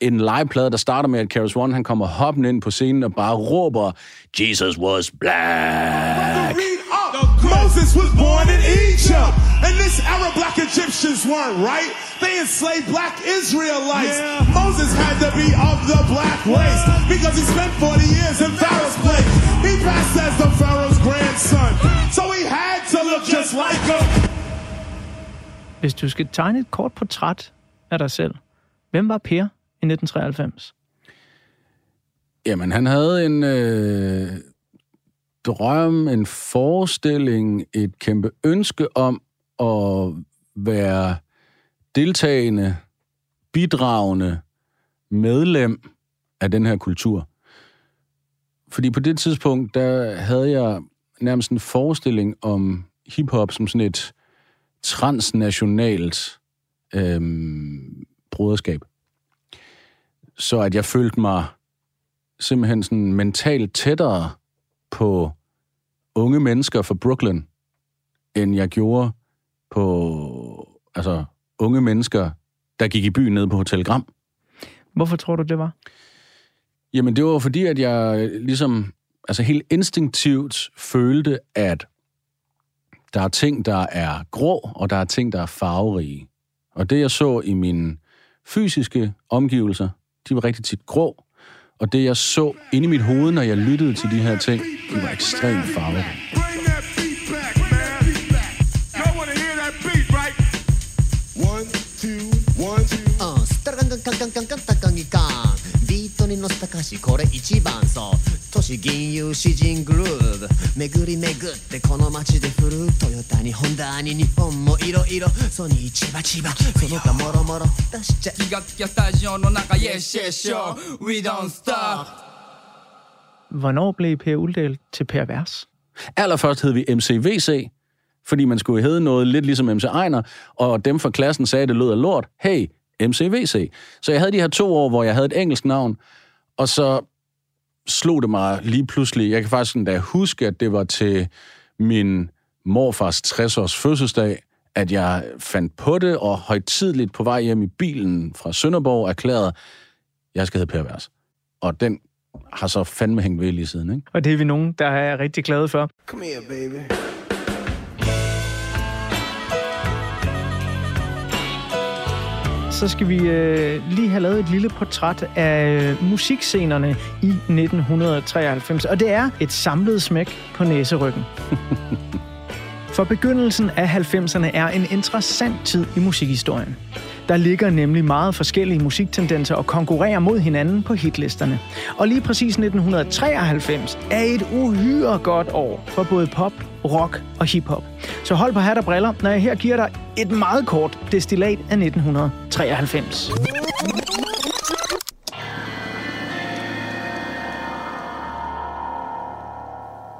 S2: en liveplade, der starter med, at Karis One han kommer hoppende ind på scenen og bare råber, Jesus was black.
S18: Moses was born in Egypt, and this Arab black Egyptians weren't right. They enslaved black Israelites. Yeah. Moses had to be of the black race because he spent 40 years in Pharaoh's place. He passed as the Pharaoh's grandson, so he had to look just like him.
S1: Hvis du skal tegne et kort portræt af dig selv, hvem var Per? I 1993?
S2: Jamen, han havde en øh, drøm, en forestilling, et kæmpe ønske om at være deltagende, bidragende medlem af den her kultur. Fordi på det tidspunkt, der havde jeg nærmest en forestilling om hiphop som sådan et transnationalt øhm, broderskab så at jeg følte mig simpelthen sådan mentalt tættere på unge mennesker fra Brooklyn, end jeg gjorde på altså, unge mennesker, der gik i byen nede på Hotel Gram.
S1: Hvorfor tror du, det var?
S2: Jamen, det var fordi, at jeg ligesom altså helt instinktivt følte, at der er ting, der er grå, og der er ting, der er farverige. Og det, jeg så i mine fysiske omgivelser, de var rigtig tit grå, og det jeg så inde i mit hoved, når jeg lyttede til de her ting, de var ekstremt farverige.
S19: gang gang gang gang gang gang gang 当にのせた歌詞これ一番そう。都市銀融詩人グルーブ。巡り巡ってこの街で振るトヨタにホンダに日本もいろいろソニー千葉千葉その他もろもろ出しちゃ
S20: 気がつきゃスタジオの中 Yes yes sure we don't stop.
S1: Hvornår blev Per Uldal til Per Vers?
S2: Allerførst hed vi MCVC, fordi man skulle hedde noget lidt ligesom MC Ejner, og dem fra klassen sagde, at det lød af lort. Hey, MCVC. Så jeg havde de her to år, hvor jeg havde et engelsk navn, og så slog det mig lige pludselig. Jeg kan faktisk endda huske, at det var til min morfars 60-års fødselsdag, at jeg fandt på det, og højtidligt på vej hjem i bilen fra Sønderborg erklærede, jeg skal hedde Per Vers. Og den har så fandme hængt ved lige siden, ikke?
S1: Og det er vi nogen, der er rigtig glade for.
S17: Come here, baby.
S1: Så skal vi øh, lige have lavet et lille portræt af øh, musikscenerne i 1993. Og det er et samlet smæk på næseryggen. [laughs] For begyndelsen af 90'erne er en interessant tid i musikhistorien. Der ligger nemlig meget forskellige musiktendenser og konkurrerer mod hinanden på hitlisterne. Og lige præcis 1993 er et uhyre godt år for både pop, rock og hiphop. Så hold på hat og briller, når jeg her giver dig et meget kort destillat af 1993.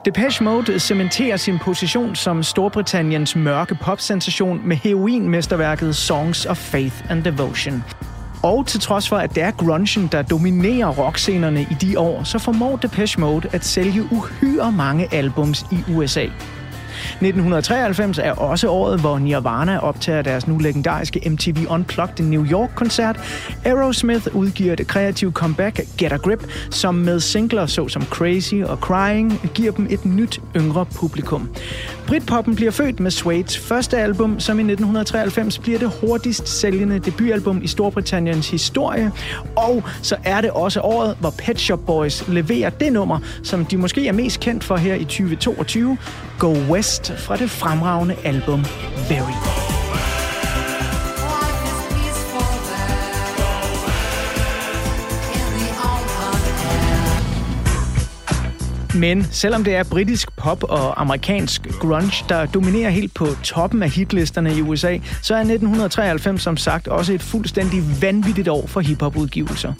S1: Depeche Mode cementerer sin position som Storbritanniens mørke popsensation med heroinmesterværket Songs of Faith and Devotion. Og til trods for, at det er grungen, der dominerer rockscenerne i de år, så formår Depeche Mode at sælge uhyre mange albums i USA. 1993 er også året, hvor Nirvana optager deres nu legendariske MTV Unplugged New York-koncert. Aerosmith udgiver det kreative comeback Get a Grip, som med singler såsom Crazy og Crying giver dem et nyt, yngre publikum. Britpoppen bliver født med Suede's første album, som i 1993 bliver det hurtigst sælgende debutalbum i Storbritanniens historie. Og så er det også året, hvor Pet Shop Boys leverer det nummer, som de måske er mest kendt for her i 2022, Go West fra det fremragende album Very. Men selvom det er britisk pop og amerikansk grunge, der dominerer helt på toppen af hitlisterne i USA, så er 1993 som sagt også et fuldstændig vanvittigt år for hiphop-udgivelser.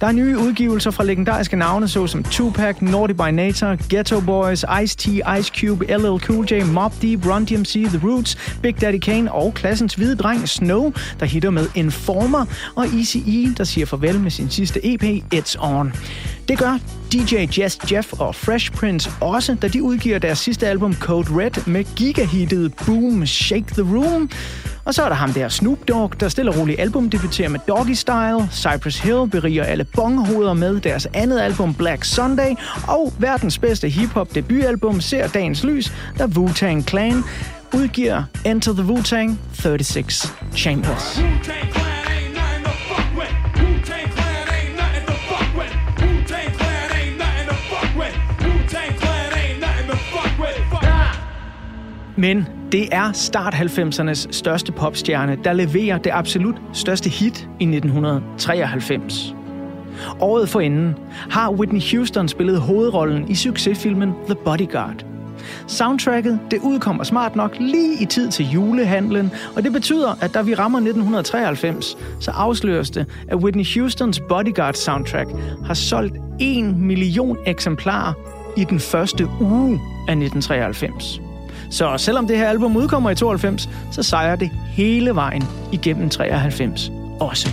S1: Der er nye udgivelser fra legendariske navne såsom Tupac, Naughty by Nature, Ghetto Boys, Ice-T, Ice Cube, LL Cool J, Mob Deep, Run DMC, The Roots, Big Daddy Kane og klassens hvide dreng Snow, der hitter med Informer, og Eazy-E, der siger farvel med sin sidste EP, It's On. Det gør DJ Jazz Jeff og Fresh Prince også, da de udgiver deres sidste album Code Red med gigahittet Boom Shake the Room. Og så er der ham der Snoop Dogg, der stille og roligt albumdebuterer med Doggy Style. Cypress Hill beriger alle bonghoveder med deres andet album Black Sunday. Og verdens bedste hiphop debutalbum ser dagens lys, da Wu-Tang Clan udgiver Enter the Wu-Tang 36 Chambers. Men det er start 90'ernes største popstjerne, der leverer det absolut største hit i 1993. Året forinden har Whitney Houston spillet hovedrollen i succesfilmen The Bodyguard. Soundtracket det udkommer smart nok lige i tid til julehandlen, og det betyder, at da vi rammer 1993, så afsløres det, at Whitney Houstons Bodyguard soundtrack har solgt 1 million eksemplarer i den første uge af 1993. Så selvom det her album udkommer i 92, så sejrer det hele vejen igennem 93 også.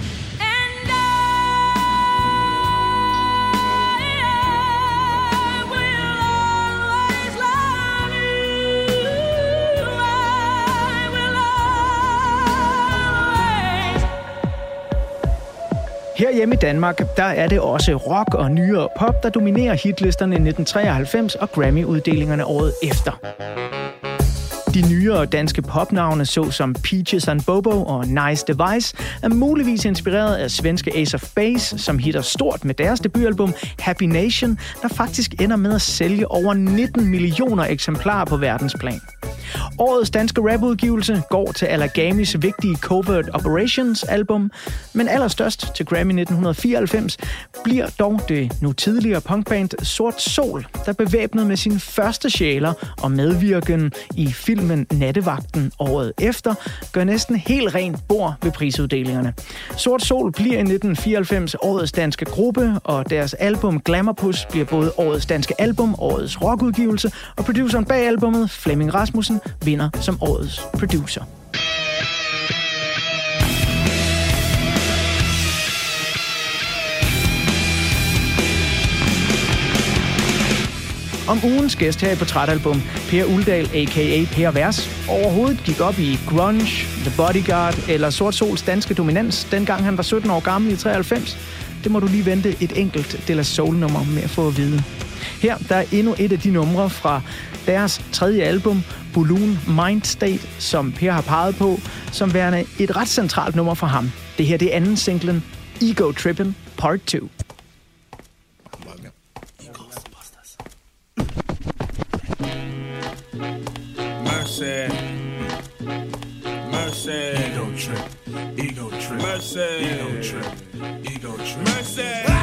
S1: Her hjemme i Danmark, der er det også rock og nyere pop, der dominerer hitlisterne i 1993 og Grammy-uddelingerne året efter. De De nyere danske popnavne, såsom Peaches and Bobo og Nice Device, er muligvis inspireret af svenske Ace of Base, som hitter stort med deres debutalbum Happy Nation, der faktisk ender med at sælge over 19 millioner eksemplarer på verdensplan. Årets danske rapudgivelse går til Alagamis vigtige Covert Operations album, men allerstørst til Grammy 1994 bliver dog det nu tidligere punkband Sort Sol, der bevæbnet med sin første sjæler og medvirken i filmen Nattevagten året efter, gør næsten helt rent bord ved prisuddelingerne. Sort Sol bliver i 1994 årets danske gruppe, og deres album Glamourpus bliver både årets danske album, årets rockudgivelse, og produceren bag albummet, Flemming Rasmussen, vinder som årets producer. om ugens gæst her i Portrætalbum, Per Uldal, a.k.a. Per Vers, overhovedet gik op i grunge, The Bodyguard eller Sort Sols danske dominans, dengang han var 17 år gammel i 93. Det må du lige vente et enkelt De La Soul-nummer med at få at vide. Her der er endnu et af de numre fra deres tredje album, Balloon Mind State, som Per har peget på, som værende et ret centralt nummer for ham. Det her det er anden singlen, Ego Trippin' Part 2.
S8: Mercy. Mercy. Ego trip. Ego trip. Mercy. Ego trip. Ego trip. Mercy.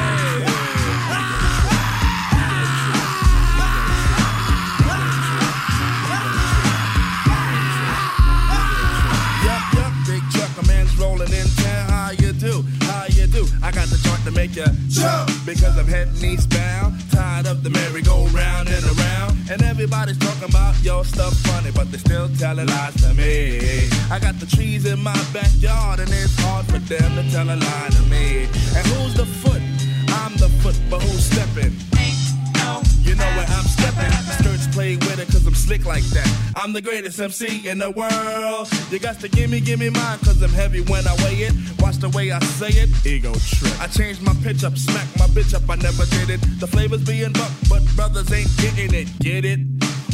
S8: My backyard, and it's hard for them to tell a lie to me. And who's the foot? I'm the foot, but who's stepping? You know where I'm stepping. Skirts play with it cause I'm slick like that. I'm the greatest MC in the world. You got to gimme, gimme mine cause I'm heavy when I weigh it. Watch the way I say it. Ego trip. I changed my pitch up, smack my bitch up, I never did it. The flavors being bucked, but brothers ain't getting it. Get it?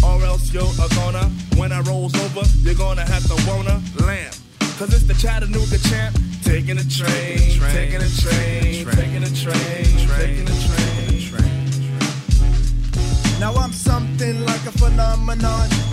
S8: Or else you're a gonna. When I rolls over, you're gonna have to wanna lamp. Cause it's the Chattanooga champ. Taking a train, taking a train, taking a train, taking a train.
S4: Now I'm something like a phenomenon.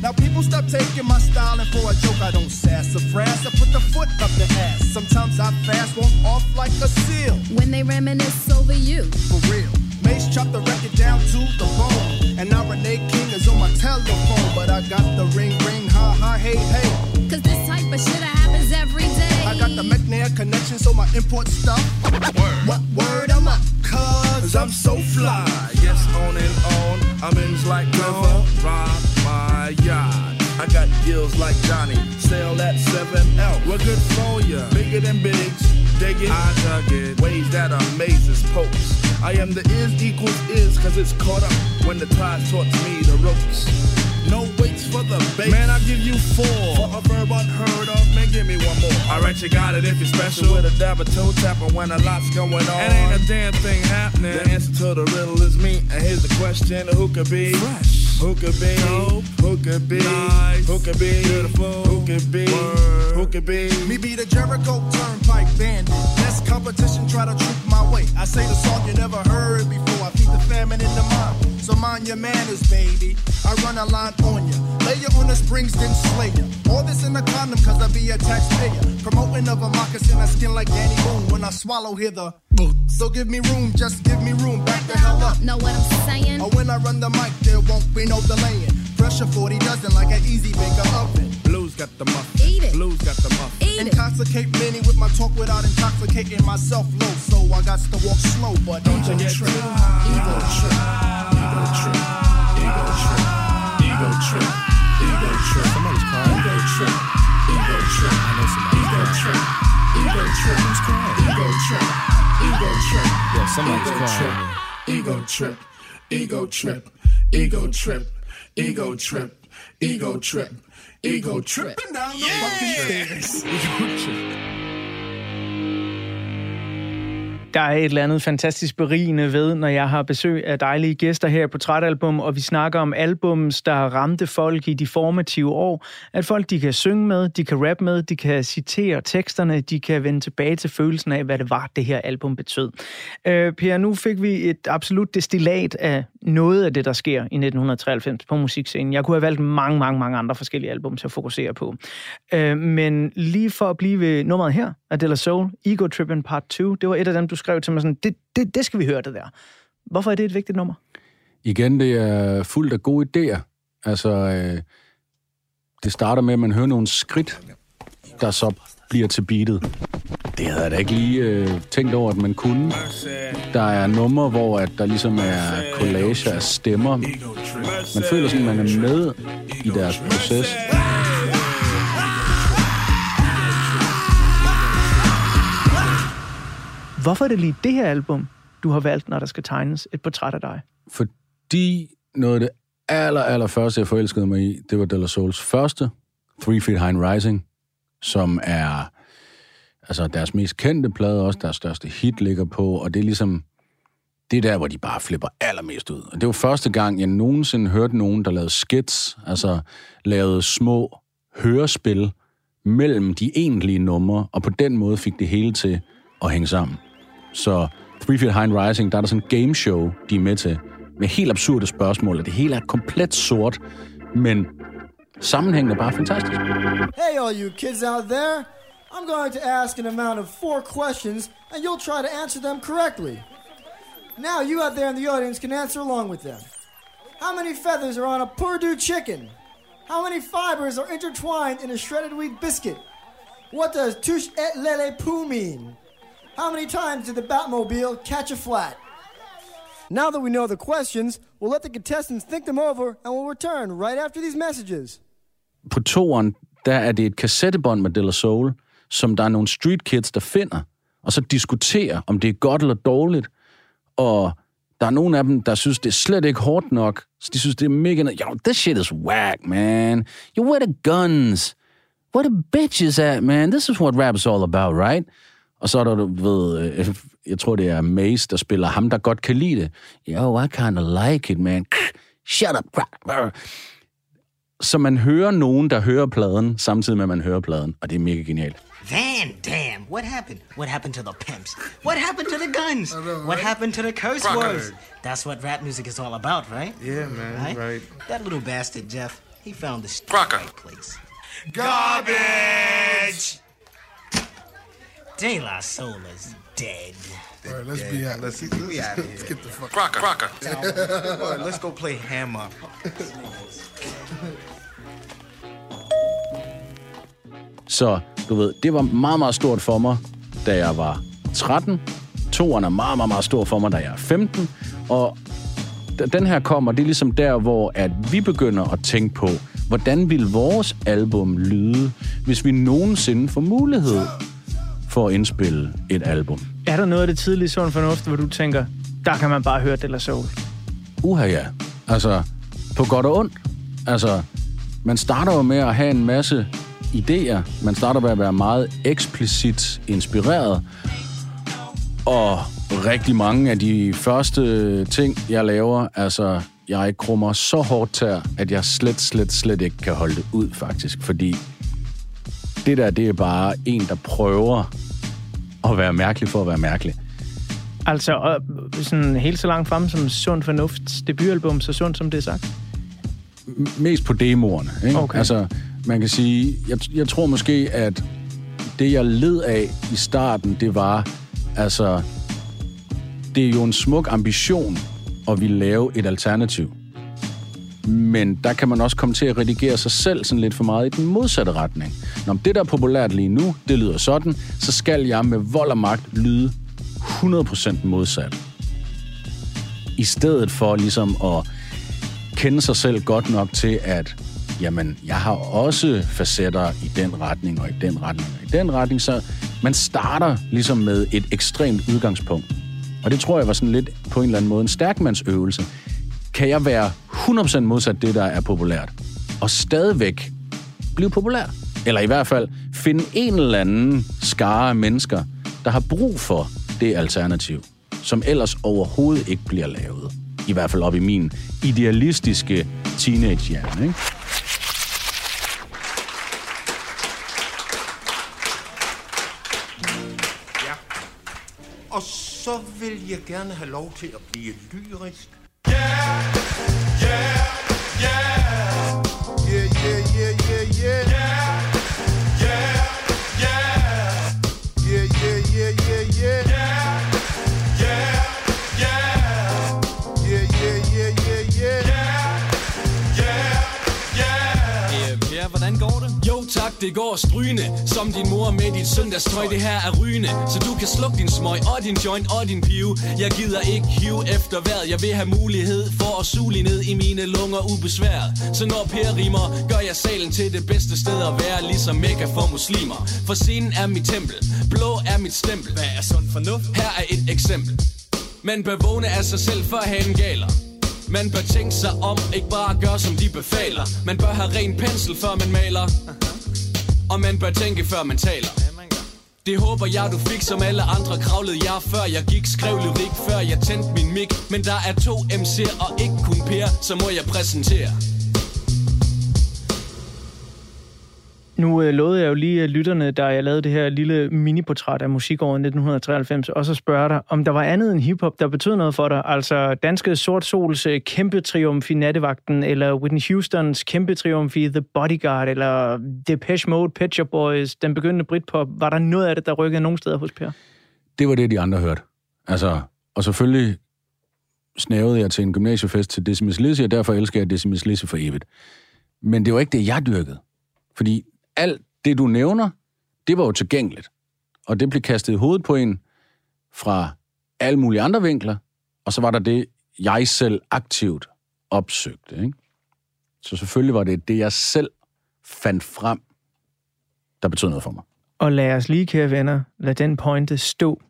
S4: Now people stop taking my style and for a joke I don't sassafras. I put the foot up the ass. Sometimes I fast, won't off like a seal.
S21: When they reminisce over you.
S4: For real. Mace chopped the record down to the bone. And now Renee King is on my telephone. But I got the ring ring, ha ha, hey hey.
S21: Cause this type of shit happens every day.
S4: I got the McNair connection, so my import stuff. Word. What word am I? Cause
S8: I'm so fly. Gills like Johnny. Sail that 7L. We're good for ya. Bigger than bigs. Dig it. I dug it. Ways that amazes popes. I am the is equals is cause it's caught up when the tide taught me the ropes. No waits for the bait. Man, I give you four. For a verb unheard of, man, give me one more. Alright, you got it if you're special. With a dab of toe tapper when a lot's going on. And ain't a damn thing happening. The answer to the riddle is me. And here's the question who could be? Fresh. Who could be? Dope. Who could be? Nice. Who could be? Beautiful. Who could be? Word. Who could be?
S4: Me be the Jericho Turnpike bandit. Less competition, try to troop my way. I say the song you never heard before. I feed the famine in the mind. So mind your manners, baby. I run a line on ya. Lay you on the springs, then slay ya. All this in a condom, cause I be a taxpayer. Promoting of a moccasin, I skin like Danny Boone. When I swallow, hear the so give me room, just give me room. Back the hell up.
S21: Know what I'm saying?
S4: Or when I run the mic, there won't be no delaying. Pressure 40 dozen like an easy baker oven.
S8: Blues got the muff.
S21: Eat it.
S8: Blues got the muff.
S21: Eat it.
S4: Intoxicate many with my talk without intoxicating myself low. So I got to walk slow, but don't you get trip. Ego trip. Trip. Trip. Ego trip. Crying? Ego trip. Ego trip.
S2: Yes,
S8: somebody's
S9: ego
S8: calling
S9: trip,
S8: me.
S9: ego trip, ego trip, ego trip, ego trip, ego trip, ego tripping down the fucking stairs. Ego trip.
S1: Der er et eller andet fantastisk berigende ved, når jeg har besøg af dejlige gæster her på Trætalbum, og vi snakker om albums, der ramte folk i de formative år. At folk, de kan synge med, de kan rap med, de kan citere teksterne, de kan vende tilbage til følelsen af, hvad det var, det her album betød. Øh, per, nu fik vi et absolut destillat af noget af det, der sker i 1993 på musikscenen. Jeg kunne have valgt mange, mange, mange andre forskellige album til at fokusere på. Øh, men lige for at blive ved nummeret her, af De La Soul, Ego Trippin' Part 2, det var et af dem, du skrev til mig sådan, det, det, det skal vi høre det der. Hvorfor er det et vigtigt nummer?
S2: Igen, det er fuldt af gode idéer. Altså, øh, det starter med, at man hører nogle skridt, der så bliver til beatet. Det havde jeg da ikke lige øh, tænkt over, at man kunne. Der er numre, hvor at der ligesom er collager af stemmer. Man føler sådan, at man er med i deres proces.
S1: Hvorfor er det lige det her album, du har valgt, når der skal tegnes et portræt af dig?
S2: Fordi noget af det aller, aller første, jeg forelskede mig i, det var De La Souls første, Three Feet High and Rising, som er altså deres mest kendte plade, også deres største hit ligger på, og det er ligesom, det er der, hvor de bare flipper allermest ud. Og det var første gang, jeg nogensinde hørte nogen, der lavede skits, altså lavede små hørespil mellem de egentlige numre, og på den måde fik det hele til at hænge sammen. Så Three Feet High Rising, der er der sådan en de er med til, med helt absurde spørgsmål, og det hele er komplet sort, men sammenhængen er bare fantastisk.
S22: Hey, all you kids out there. I'm going to ask an amount of four questions, and you'll try to answer them correctly. Now, you out there in the audience can answer along with them. How many feathers are on a Purdue chicken? How many fibers are intertwined in a shredded wheat biscuit? What does touche et lele poo mean? How many times did the Batmobile catch a flat? Now that we know the questions, we'll let the contestants think them over, and we'll return right after these messages.
S2: På toeren, der er det et kassettebånd med De La Soul, som der er nogle street kids, der finder, og så diskuterer, om det er godt eller dårligt. Og der er nogle af dem, der synes, det er slet ikke hårdt nok. Så de synes, det er mega... Yo, this shit is whack, man. You where the guns? Where the bitches at, man? This is what rap is all about, right? Og så er der, du ved, øh, jeg tror, det er Mace, der spiller ham, der godt kan lide det. Yo, I kind of like it, man. Shut up. Så man hører nogen, der hører pladen, samtidig med, at man hører pladen. Og det er mega genialt.
S23: Van Dam, what happened? What happened to the pimps? What happened to the guns? What
S9: right?
S23: happened to the curse
S9: Crocker.
S23: words? That's what rap music is all about, right?
S9: Yeah, man, right.
S23: That little bastard, Jeff, he found the right place.
S9: Garbage!
S23: De La Soul is dead.
S9: All right, let's be out. Let's, let's,
S23: We outta
S9: let's
S23: here.
S9: get the fuck
S23: Crocker.
S9: Crocker. [laughs]
S23: Boy, let's go play hammer.
S2: Så du ved, det var meget, meget stort for mig, da jeg var 13. Toeren er meget, meget, meget stor for mig, da jeg er 15. Og den her kommer, det er ligesom der, hvor at vi begynder at tænke på, hvordan vil vores album lyde, hvis vi nogensinde får mulighed for at indspille et album.
S1: Er der noget af det tidlige sund fornuft, hvor du tænker, der kan man bare høre De La Soul?
S2: Uha ja. Altså, på godt og ondt. Altså, man starter jo med at have en masse idéer. Man starter med at være meget eksplicit inspireret. Og rigtig mange af de første ting, jeg laver, altså, jeg krummer så hårdt tær, at jeg slet, slet, slet ikke kan holde det ud, faktisk. Fordi det der, det er bare en, der prøver at være mærkelig for at være mærkelig.
S1: Altså, og sådan helt så langt frem som Sund Fornufts debutalbum, så sundt som det er sagt?
S2: mest på demoerne. Ikke?
S1: Okay.
S2: Altså, man kan sige, jeg, jeg tror måske, at det, jeg led af i starten, det var, altså, det er jo en smuk ambition at ville lave et alternativ. Men der kan man også komme til at redigere sig selv sådan lidt for meget i den modsatte retning. Når det, der er populært lige nu, det lyder sådan, så skal jeg med vold og magt lyde 100% modsat. I stedet for ligesom at kende sig selv godt nok til, at jamen, jeg har også facetter i den retning, og i den retning, og i den retning. Så man starter ligesom med et ekstremt udgangspunkt. Og det tror jeg var sådan lidt på en eller anden måde en stærkmandsøvelse. Kan jeg være 100% modsat det, der er populært, og stadigvæk blive populær? Eller i hvert fald finde en eller anden skare af mennesker, der har brug for det alternativ, som ellers overhovedet ikke bliver lavet. I hvert fald op i min idealistiske teenagehjerne, ikke?
S24: Ja. Og så vil jeg gerne have lov til at blive lyrisk.
S9: Yeah,
S3: det går strygende Som din mor med dit søndagstrøj, det her er rygende Så du kan slukke din smøg og din joint og din pive. Jeg gider ikke hive efter vejret. Jeg vil have mulighed for at suge ned i mine lunger ubesværet. Så når Per rimer, gør jeg salen til det bedste sted at være Ligesom mega for muslimer. For scenen er mit tempel, blå er mit stempel. Hvad er sund fornuft? Her er et eksempel. Man bør vågne af sig selv, før hanen galer. Man bør tænke sig om, ikke bare gøre som de befaler. Man bør have ren pensel, før man maler Og man bør tænke, før man taler. Det håber jeg, du fik som alle andre Kravlede jeg før jeg gik. Skrev lyrik før jeg tændte min mic. Men der er to MC'er og ikke kun Per Så må jeg præsentere
S1: Nu øh, lovede jeg jo lige øh, lytterne, da jeg lavede det her lille miniportræt af musikåret 1993, og så spørger dig, om der var andet end hiphop, der betød noget for dig. Altså danske Sort Sols øh, kæmpe triumf i Nattevagten, eller Whitney Houstons kæmpe triumf i The Bodyguard, eller Depeche Mode, Pet Shop Boys, den begyndende Britpop. Var der noget af det, der rykkede nogen steder hos Per?
S2: Det var det, de andre hørte. Altså, og selvfølgelig snævede jeg til en gymnasiefest til Decimus Lizzy, og derfor elsker jeg Decimus Lizzy for evigt. Men det var ikke det, jeg dyrkede. Fordi alt det, du nævner, det var jo tilgængeligt. Og det blev kastet i hovedet på en fra alle mulige andre vinkler, og så var der det, jeg selv aktivt opsøgte. Ikke? Så selvfølgelig var det det, jeg selv fandt frem, der betød noget for mig.
S1: Og lad os lige, kære venner, lad den pointe stå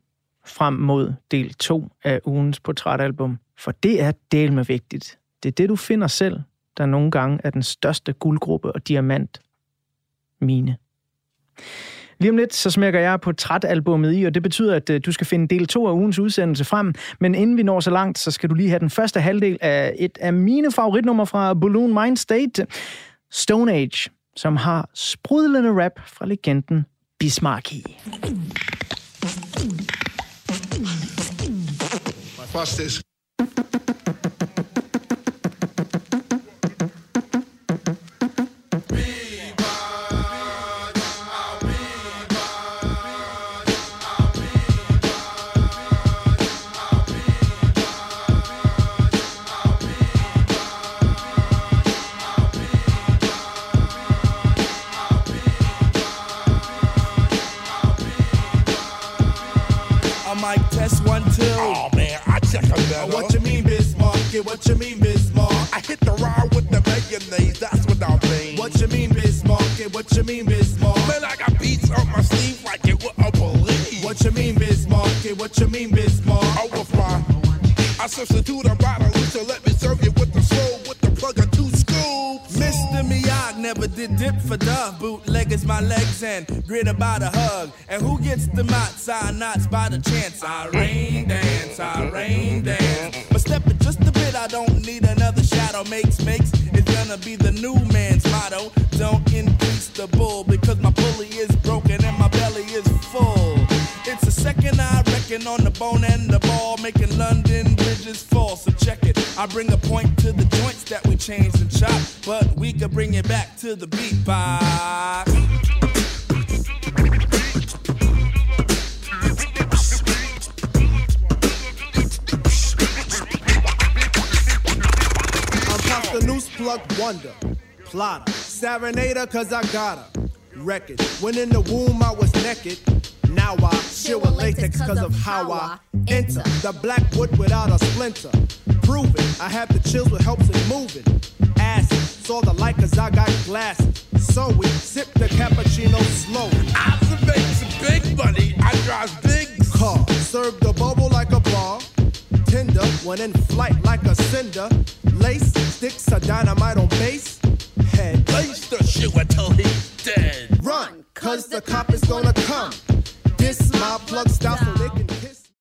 S1: frem mod del 2 af ugens portrætalbum. For det er del med vigtigt. Det er det, du finder selv, der nogle gange er den største guldgruppe og diamant mine. Lige om lidt, så smækker jeg på trætalbummet i, og det betyder, at øh, du skal finde del 2 af ugens udsendelse frem. Men inden vi når så langt, så skal du lige have den første halvdel af et af mine favoritnumre fra Balloon Mind State, Stone Age, som har sprudlende rap fra legenden Bismarcky.
S18: My first
S8: what you mean, Bismarck?
S18: I hit the ride with the mayonnaise, that's what I mean.
S8: What you mean, Bismarck? Yeah, what you mean, Bismarck?
S18: Man, I got beats on my sleeve like you wouldn't believe.
S8: What you mean, Bismarck? Yeah, what you mean?
S18: Oh, with my, I substitute a bottle, so let me serve you with the soul, with the plug of two scoops.
S8: Mr. Miyagi never did dip for dove. Bootleggers my legs and grin about a hug. And who gets the knots? I knots by the chance. I rain dance, I rain dance. But step it just a I don't need another shadow. Makes, makes, it's gonna be the new man's motto. Don't increase the bull because my pulley is broken and my belly is full. It's a second I reckon on the bone and the ball, making London bridges fall. So check it. I bring a point to the joints that we changed and chop, but we could bring it back to the beatbox. Plug Wonder, plotter, serenader cause I got her. Record, when in the womb I was naked. Now I chill with latex cause of how I enter the black wood without a splinter. Prove it, I have the chills with helps in moving. Acid, saw the light cause I got glasses. So we sip the cappuccino slow.
S18: Observation, big money, I drive big
S8: car. Serve the bubble like a bar.
S4: Tender when in flight like a cinder. Lace sticks a dynamite on base. Head.
S18: Lace the shit until he's dead.
S4: Run, cause the cop is gonna come. This my plug style so they can